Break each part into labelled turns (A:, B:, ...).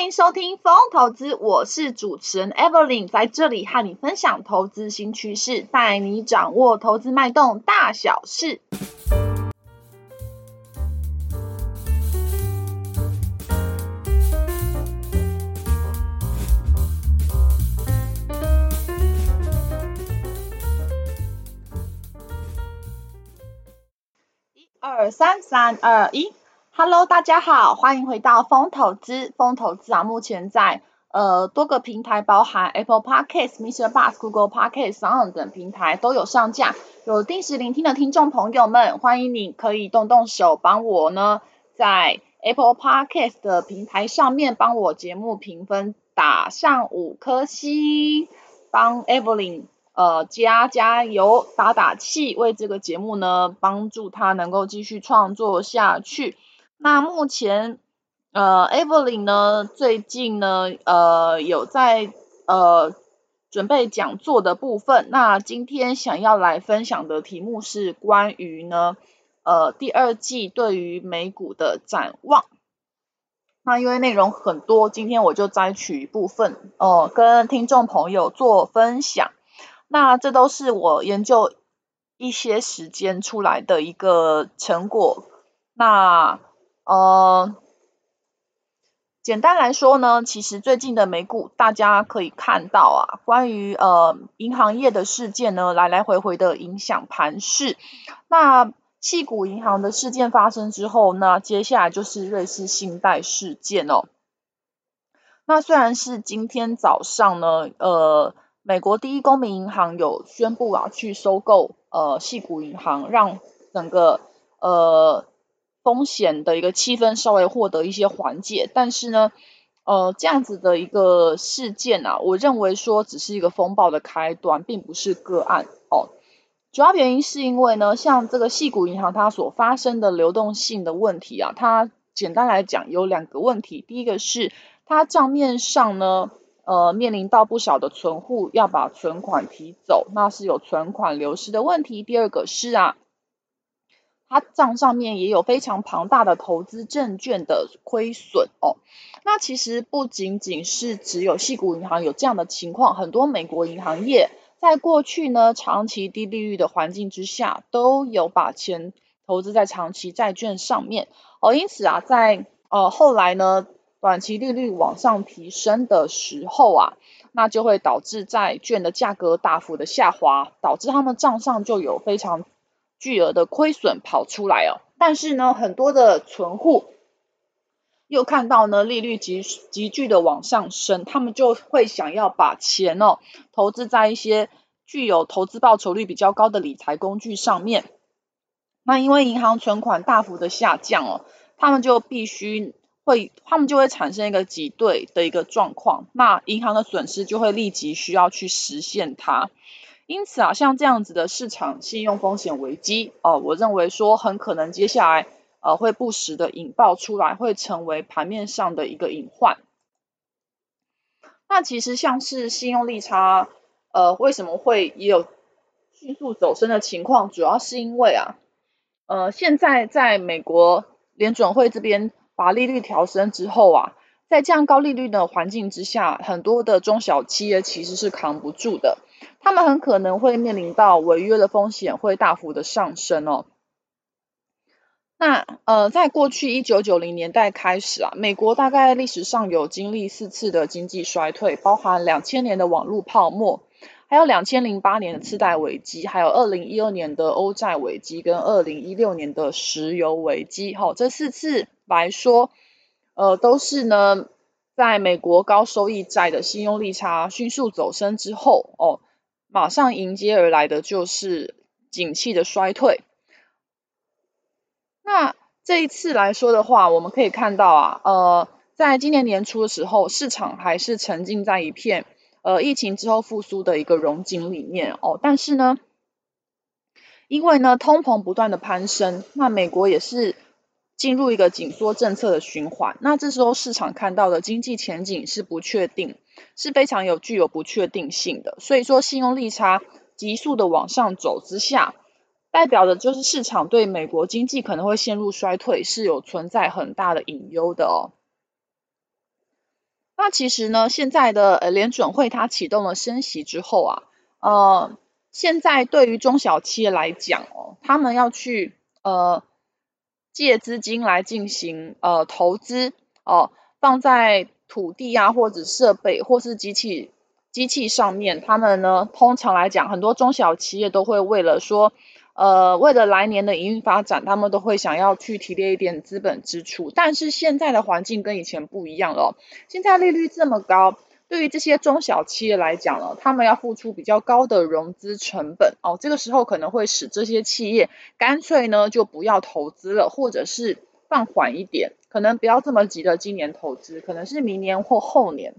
A: 欢迎收听风投资，我是主持人 Evelyn，在这里和你分享投资新趋势，带你掌握投资脉动大小事。一二三，三二一。Hello，大家好，欢迎回到风投资。风投资啊，目前在呃多个平台，包含 Apple Podcast、Mr. Bus、Google Podcast、Sound 等平台都有上架。有定时聆听的听众朋友们，欢迎你可以动动手帮我呢，在 Apple Podcast 的平台上面帮我节目评分打上五颗星，帮 Evelyn 呃加加油打打气，为这个节目呢帮助他能够继续创作下去。那目前，呃，Evelyn 呢，最近呢，呃，有在呃准备讲座的部分。那今天想要来分享的题目是关于呢，呃，第二季对于美股的展望。那因为内容很多，今天我就摘取一部分，哦、跟听众朋友做分享。那这都是我研究一些时间出来的一个成果。那呃，简单来说呢，其实最近的美股大家可以看到啊，关于呃银行业的事件呢，来来回回的影响盘势。那矽谷银行的事件发生之后那，接下来就是瑞士信贷事件哦。那虽然是今天早上呢，呃，美国第一公民银行有宣布啊，去收购呃矽谷银行，让整个呃。风险的一个气氛稍微获得一些缓解，但是呢，呃，这样子的一个事件啊，我认为说只是一个风暴的开端，并不是个案哦。主要原因是因为呢，像这个矽谷银行它所发生的流动性的问题啊，它简单来讲有两个问题，第一个是它账面上呢，呃，面临到不少的存户要把存款提走，那是有存款流失的问题。第二个是啊。它账上面也有非常庞大的投资证券的亏损哦。那其实不仅仅是只有系股银行有这样的情况，很多美国银行业在过去呢，长期低利率的环境之下，都有把钱投资在长期债券上面哦。因此啊，在呃后来呢，短期利率往上提升的时候啊，那就会导致债券的价格大幅的下滑，导致他们账上就有非常。巨额的亏损跑出来哦，但是呢，很多的存户又看到呢利率急急剧的往上升，他们就会想要把钱哦投资在一些具有投资报酬率比较高的理财工具上面。那因为银行存款大幅的下降哦，他们就必须会，他们就会产生一个挤兑的一个状况，那银行的损失就会立即需要去实现它。因此啊，像这样子的市场信用风险危机，哦、我认为说很可能接下来呃会不时的引爆出来，会成为盘面上的一个隐患。那其实像是信用利差，呃，为什么会也有迅速走升的情况？主要是因为啊，呃，现在在美国联准会这边把利率调升之后啊，在这样高利率的环境之下，很多的中小企业其实是扛不住的。他们很可能会面临到违约的风险会大幅的上升哦。那呃，在过去一九九零年代开始啊，美国大概历史上有经历四次的经济衰退，包含两千年的网络泡沫，还有两千零八年的次贷危机，还有二零一二年的欧债危机跟二零一六年的石油危机。好，这四次来说，呃，都是呢，在美国高收益债的信用利差迅速走升之后哦。马上迎接而来的就是景气的衰退。那这一次来说的话，我们可以看到啊，呃，在今年年初的时候，市场还是沉浸在一片呃疫情之后复苏的一个荣景里面哦。但是呢，因为呢通膨不断的攀升，那美国也是进入一个紧缩政策的循环。那这时候市场看到的经济前景是不确定，是非常有具有不确定性的。所以说，信用利差急速的往上走之下。代表的就是市场对美国经济可能会陷入衰退是有存在很大的隐忧的哦。那其实呢，现在的呃联准会它启动了升息之后啊，呃，现在对于中小企业来讲哦，他们要去呃借资金来进行呃投资哦，放在土地啊或者设备或是机器机器上面，他们呢通常来讲，很多中小企业都会为了说。呃，为了来年的营运发展，他们都会想要去提炼一点资本支出。但是现在的环境跟以前不一样了，现在利率这么高，对于这些中小企业来讲呢，他们要付出比较高的融资成本哦。这个时候可能会使这些企业干脆呢就不要投资了，或者是放缓一点，可能不要这么急的今年投资，可能是明年或后年。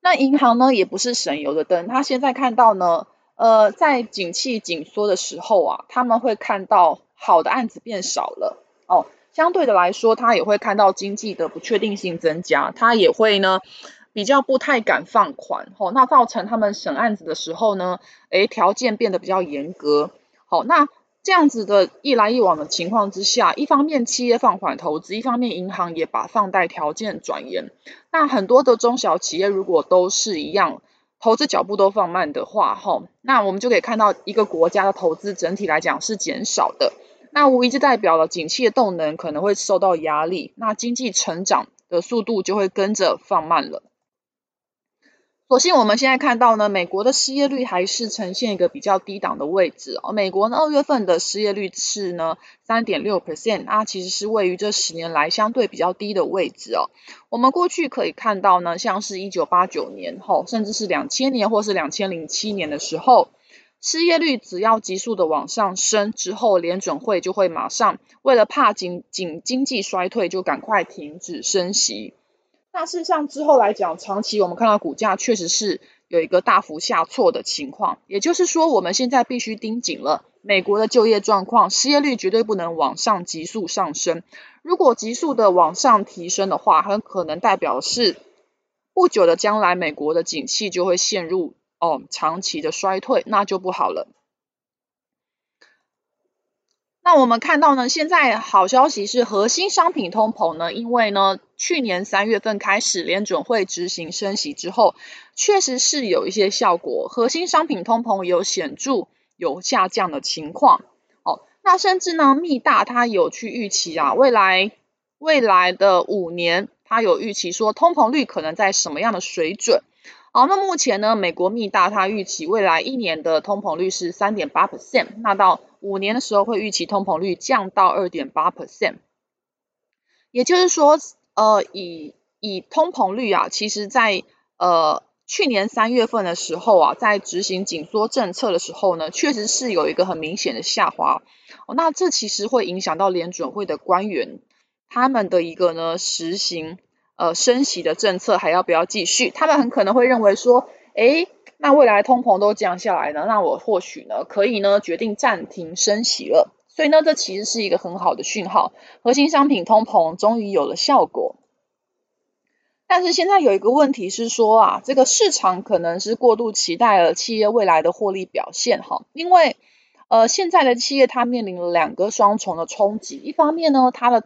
A: 那银行呢也不是省油的灯，他现在看到呢。呃，在景气紧缩的时候啊，他们会看到好的案子变少了哦。相对的来说，他也会看到经济的不确定性增加，他也会呢比较不太敢放款。哦，那造成他们审案子的时候呢，诶，条件变得比较严格。好，那这样子的一来一往的情况之下，一方面企业放缓投资，一方面银行也把放贷条件转严。那很多的中小企业如果都是一样。投资脚步都放慢的话，吼，那我们就可以看到一个国家的投资整体来讲是减少的，那无疑就代表了景气的动能可能会受到压力，那经济成长的速度就会跟着放慢了。所幸我们现在看到呢，美国的失业率还是呈现一个比较低档的位置哦。美国呢，二月份的失业率是呢三点六 percent，那其实是位于这十年来相对比较低的位置哦。我们过去可以看到呢，像是一九八九年后，甚至是两千年或是两千零七年的时候，失业率只要急速的往上升之后，联准会就会马上为了怕经经经济衰退，就赶快停止升息。那事实上之后来讲，长期我们看到股价确实是有一个大幅下挫的情况，也就是说，我们现在必须盯紧了美国的就业状况，失业率绝对不能往上急速上升。如果急速的往上提升的话，很可能代表是不久的将来，美国的景气就会陷入哦长期的衰退，那就不好了。那我们看到呢，现在好消息是核心商品通膨呢，因为呢，去年三月份开始联准会执行升息之后，确实是有一些效果，核心商品通膨有显著有下降的情况。哦，那甚至呢，密大它有去预期啊，未来未来的五年，它有预期说通膨率可能在什么样的水准。好，那目前呢，美国密大它预期未来一年的通膨率是三点八 percent，那到五年的时候会预期通膨率降到二点八 percent，也就是说，呃，以以通膨率啊，其实在呃去年三月份的时候啊，在执行紧缩政策的时候呢，确实是有一个很明显的下滑。那这其实会影响到联准会的官员他们的一个呢实行呃升息的政策还要不要继续？他们很可能会认为说，诶。那未来通膨都降下来了，那我或许呢可以呢决定暂停升息了。所以呢，这其实是一个很好的讯号，核心商品通膨终于有了效果。但是现在有一个问题是说啊，这个市场可能是过度期待了企业未来的获利表现哈，因为呃现在的企业它面临了两个双重的冲击，一方面呢它的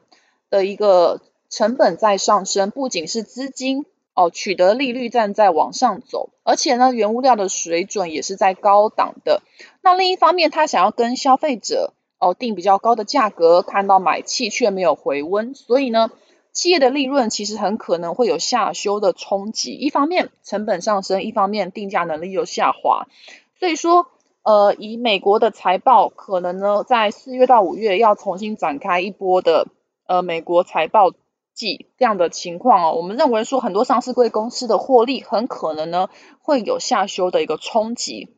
A: 的一个成本在上升，不仅是资金。哦，取得利率站在往上走，而且呢，原物料的水准也是在高档的。那另一方面，他想要跟消费者哦定比较高的价格，看到买气却没有回温，所以呢，企业的利润其实很可能会有下修的冲击。一方面成本上升，一方面定价能力又下滑。所以说，呃，以美国的财报，可能呢在四月到五月要重新展开一波的呃美国财报。季这样的情况哦，我们认为说很多上市贵公司的获利很可能呢会有下修的一个冲击。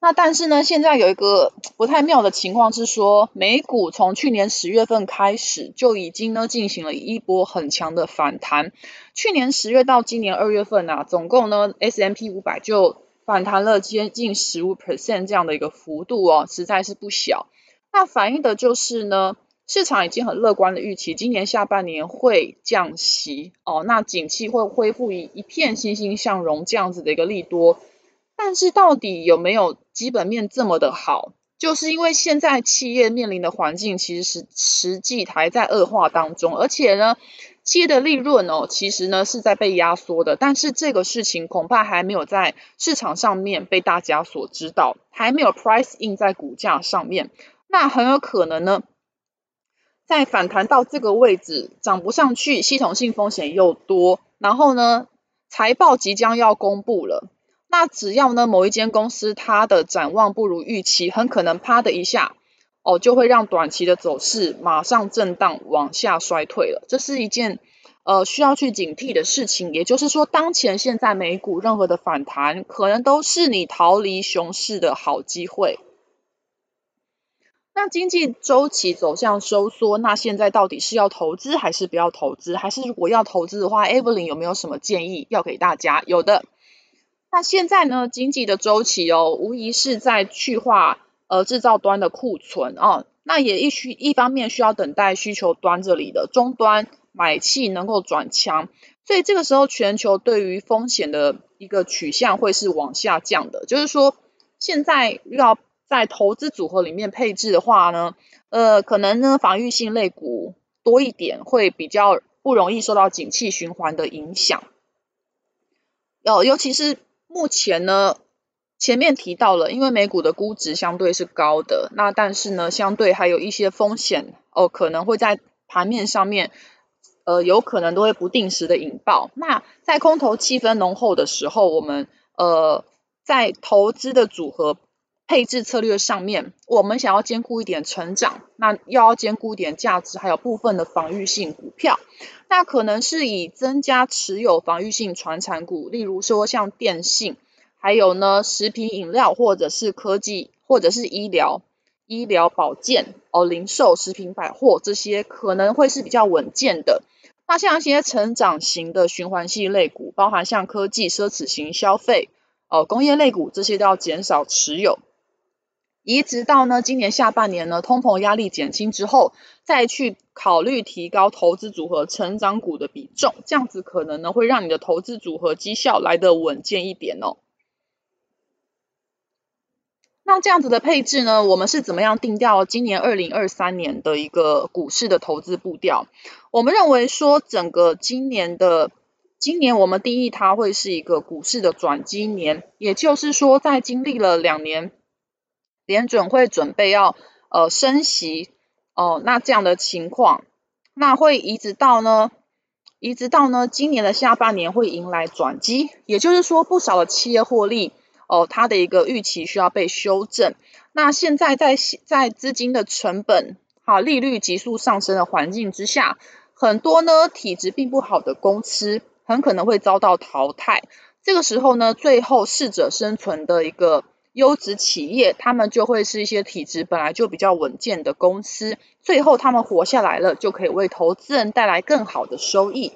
A: 那但是呢，现在有一个 不太妙的情况是说，美股从去年十月份开始就已经呢进行了一波很强的反弹。去年十月到今年二月份啊，总共呢 S M P 五百就反弹了接近十五 percent 这样的一个幅度哦，实在是不小。那反映的就是呢，市场已经很乐观的预期，今年下半年会降息哦，那景气会恢复一一片欣欣向荣这样子的一个利多。但是到底有没有基本面这么的好？就是因为现在企业面临的环境其实是实际还在恶化当中，而且呢，企业的利润哦，其实呢是在被压缩的。但是这个事情恐怕还没有在市场上面被大家所知道，还没有 price in 在股价上面。那很有可能呢，在反弹到这个位置涨不上去，系统性风险又多，然后呢，财报即将要公布了。那只要呢，某一间公司它的展望不如预期，很可能啪的一下，哦，就会让短期的走势马上震荡往下衰退了。这是一件呃需要去警惕的事情。也就是说，当前现在美股任何的反弹，可能都是你逃离熊市的好机会。那经济周期走向收缩，那现在到底是要投资还是不要投资？还是如果要投资的话，Evelyn 有没有什么建议要给大家？有的。那现在呢，经济的周期哦，无疑是在去化呃制造端的库存哦，那也一需一方面需要等待需求端这里的终端买气能够转强，所以这个时候全球对于风险的一个取向会是往下降的，就是说现在要在投资组合里面配置的话呢，呃，可能呢防御性类股多一点，会比较不容易受到景气循环的影响，哦，尤其是。目前呢，前面提到了，因为美股的估值相对是高的，那但是呢，相对还有一些风险哦，可能会在盘面上面，呃，有可能都会不定时的引爆。那在空头气氛浓厚的时候，我们呃在投资的组合配置策略上面，我们想要兼顾一点成长，那又要兼顾一点价值，还有部分的防御性股票。那可能是以增加持有防御性传产股，例如说像电信，还有呢食品饮料，或者是科技，或者是医疗、医疗保健哦，零售、食品百货这些可能会是比较稳健的。那像一些成长型的循环系类股，包含像科技、奢侈型消费哦，工业类股这些都要减少持有。一直到呢，今年下半年呢，通膨压力减轻之后，再去考虑提高投资组合成长股的比重，这样子可能呢会让你的投资组合绩效来得稳健一点哦。那这样子的配置呢，我们是怎么样定调今年二零二三年的一个股市的投资步调？我们认为说，整个今年的今年我们定义它会是一个股市的转机年，也就是说，在经历了两年。联准会准备要呃升息哦，那这样的情况，那会一直到呢，一直到呢今年的下半年会迎来转机，也就是说不少的企业获利哦，它的一个预期需要被修正。那现在在在资金的成本哈利率急速上升的环境之下，很多呢体质并不好的公司很可能会遭到淘汰。这个时候呢，最后适者生存的一个。优质企业，他们就会是一些体质本来就比较稳健的公司，最后他们活下来了，就可以为投资人带来更好的收益。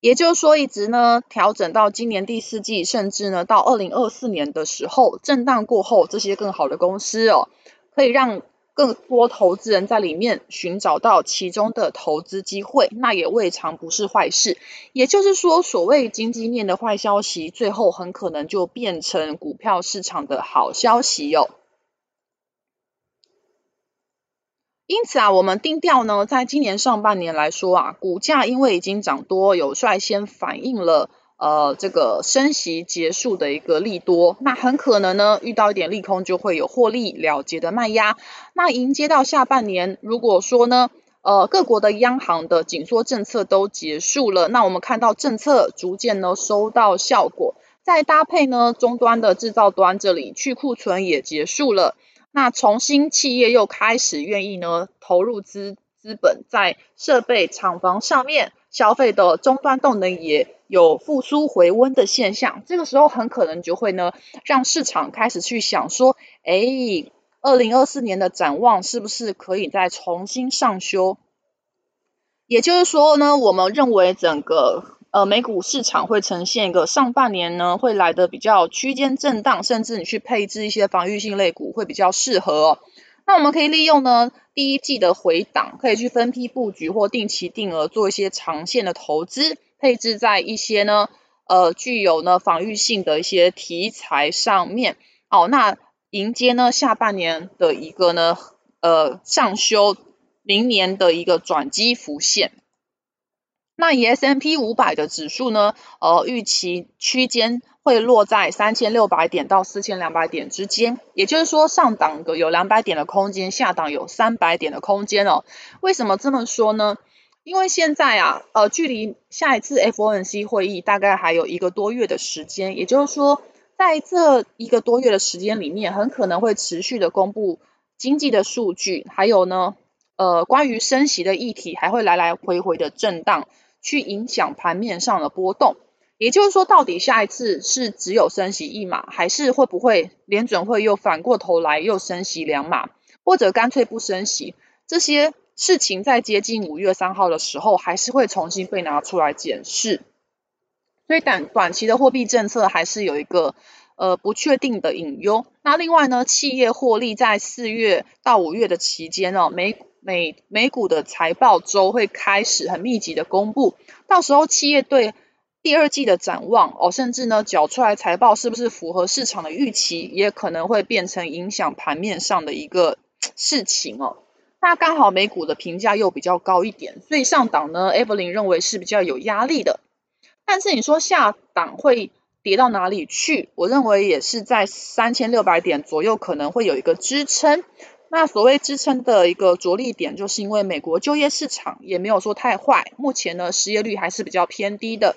A: 也就是说，一直呢调整到今年第四季，甚至呢到二零二四年的时候，震荡过后，这些更好的公司哦，可以让。更多投资人在里面寻找到其中的投资机会，那也未尝不是坏事。也就是说，所谓经济面的坏消息，最后很可能就变成股票市场的好消息哟。因此啊，我们定调呢，在今年上半年来说啊，股价因为已经涨多，有率先反映了。呃，这个升息结束的一个利多，那很可能呢遇到一点利空，就会有获利了结的卖压。那迎接到下半年，如果说呢，呃，各国的央行的紧缩政策都结束了，那我们看到政策逐渐呢收到效果，再搭配呢终端的制造端这里去库存也结束了，那重新企业又开始愿意呢投入资资本在设备厂房上面。消费的终端动能也有复苏回温的现象，这个时候很可能就会呢让市场开始去想说，哎，二零二四年的展望是不是可以再重新上修？也就是说呢，我们认为整个呃美股市场会呈现一个上半年呢会来得比较区间震荡，甚至你去配置一些防御性类股会比较适合。那我们可以利用呢第一季的回档，可以去分批布局或定期定额做一些长线的投资，配置在一些呢呃具有呢防御性的一些题材上面。哦，那迎接呢下半年的一个呢呃上修。明年的一个转机浮现，那以 S M P 五百的指数呢，呃，预期区间会落在三千六百点到四千两百点之间，也就是说上档的有两百点的空间，下档有三百点的空间哦。为什么这么说呢？因为现在啊，呃，距离下一次 FOMC 会议大概还有一个多月的时间，也就是说，在这一个多月的时间里面，很可能会持续的公布经济的数据，还有呢。呃，关于升息的议题还会来来回回的震荡，去影响盘面上的波动。也就是说，到底下一次是只有升息一码，还是会不会联准会又反过头来又升息两码，或者干脆不升息？这些事情在接近五月三号的时候，还是会重新被拿出来检视。所以短短期的货币政策还是有一个呃不确定的隐忧。那另外呢，企业获利在四月到五月的期间哦，美美美股的财报周会开始很密集的公布，到时候企业对第二季的展望哦，甚至呢缴出来财报是不是符合市场的预期，也可能会变成影响盘面上的一个事情哦。那刚好美股的评价又比较高一点，所以上档呢，Evelyn 认为是比较有压力的。但是你说下档会跌到哪里去？我认为也是在三千六百点左右，可能会有一个支撑。那所谓支撑的一个着力点，就是因为美国就业市场也没有说太坏，目前呢失业率还是比较偏低的。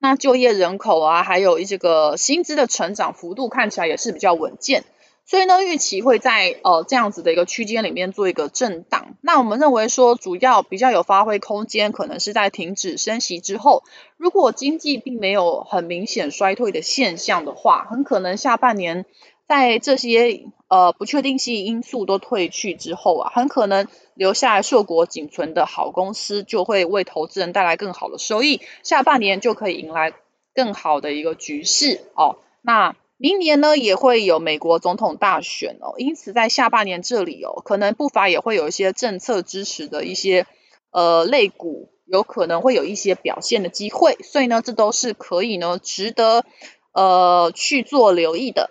A: 那就业人口啊，还有这个薪资的成长幅度看起来也是比较稳健，所以呢预期会在呃这样子的一个区间里面做一个震荡。那我们认为说主要比较有发挥空间，可能是在停止升息之后，如果经济并没有很明显衰退的现象的话，很可能下半年在这些。呃，不确定性因素都退去之后啊，很可能留下来硕果仅存的好公司就会为投资人带来更好的收益，下半年就可以迎来更好的一个局势哦。那明年呢也会有美国总统大选哦，因此在下半年这里哦，可能不乏也会有一些政策支持的一些呃类股，有可能会有一些表现的机会，所以呢，这都是可以呢值得呃去做留意的。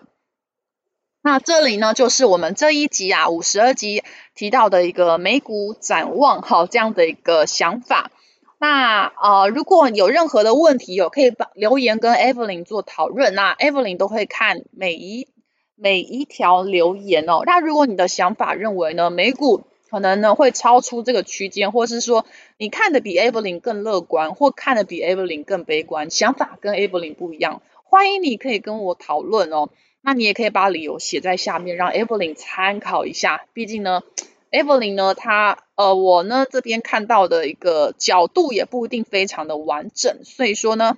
A: 那这里呢，就是我们这一集啊，五十二集提到的一个美股展望，好，这样的一个想法。那呃，如果有任何的问题，有可以把留言跟 Evelyn 做讨论，那 Evelyn 都会看每一每一条留言哦。那如果你的想法认为呢，美股可能呢会超出这个区间，或是说你看的比 Evelyn 更乐观，或看的比 Evelyn 更悲观，想法跟 Evelyn 不一样，欢迎你可以跟我讨论哦。那你也可以把理由写在下面，让 Evelyn 参考一下。毕竟呢，Evelyn 呢，她呃，我呢这边看到的一个角度也不一定非常的完整，所以说呢，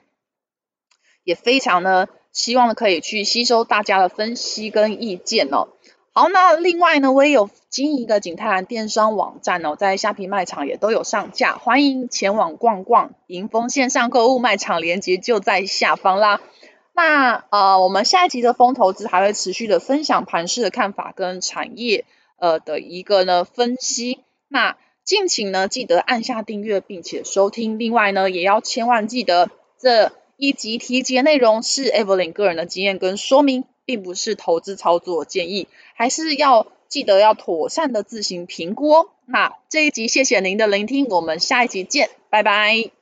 A: 也非常呢希望可以去吸收大家的分析跟意见哦。好，那另外呢，我也有经营一个景泰蓝电商网站哦，在虾皮卖场也都有上架，欢迎前往逛逛。迎丰线上购物卖场链接就在下方啦。那呃，我们下一集的风投资还会持续的分享盘势的看法跟产业呃的一个呢分析。那敬请呢记得按下订阅并且收听。另外呢，也要千万记得这一集提及的内容是 Evelyn 个人的经验跟说明，并不是投资操作建议，还是要记得要妥善的自行评估哦。那这一集谢谢您的聆听，我们下一集见，拜拜。